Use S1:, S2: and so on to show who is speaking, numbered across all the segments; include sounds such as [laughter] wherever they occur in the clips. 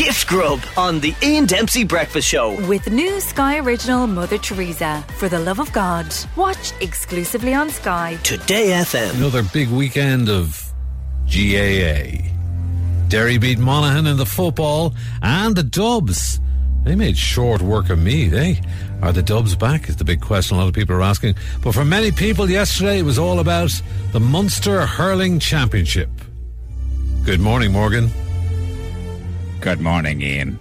S1: Gift Grub on the Ian Dempsey Breakfast Show.
S2: With new Sky Original Mother Teresa, For the Love of God. Watch exclusively on Sky.
S1: Today FM.
S3: Another big weekend of GAA. Derry beat Monaghan in the football and the Dubs. They made short work of me. They are the Dubs back? Is the big question a lot of people are asking. But for many people yesterday, it was all about the Munster Hurling Championship. Good morning, Morgan.
S4: Good morning, Ian.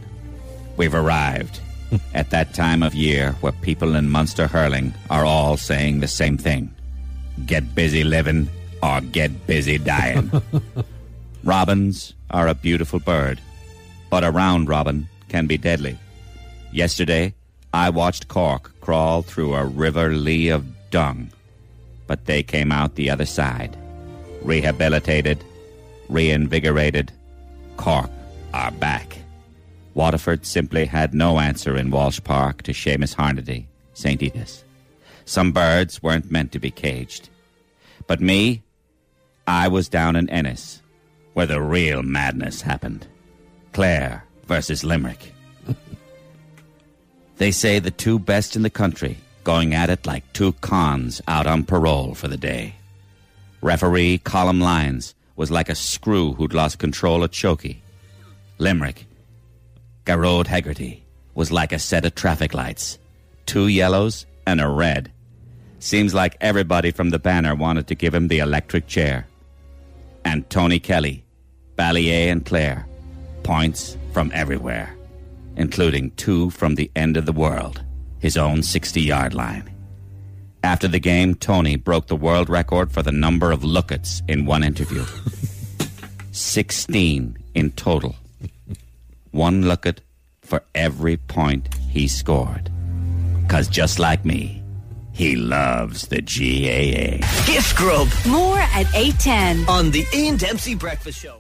S4: We've arrived [laughs] at that time of year where people in Munster hurling are all saying the same thing get busy living or get busy dying. [laughs] Robins are a beautiful bird, but a round robin can be deadly. Yesterday, I watched Cork crawl through a river lee of dung, but they came out the other side, rehabilitated, reinvigorated. Cork are back. Waterford simply had no answer in Walsh Park to Seamus Harnedy, St. Edith's. Some birds weren't meant to be caged. But me, I was down in Ennis, where the real madness happened. Clare versus Limerick. [laughs] they say the two best in the country going at it like two cons out on parole for the day. Referee Colm Lyons was like a screw who'd lost control of chokey. Limerick, Gearóid Hegarty, was like a set of traffic lights. Two yellows and a red. Seems like everybody from the banner wanted to give him the electric chair. And Tony Kelly, Ballyea and Clare, points from everywhere, including two from the end of the world, his own 60 yard line. After the game, Tony broke the world record for the number of lookets in one interview [laughs] 16 in total. One looket for every point he scored. Because just like me, he loves the GAA.
S1: Gift Grub
S2: More at 810.
S1: on the Ian Dempsey Breakfast Show.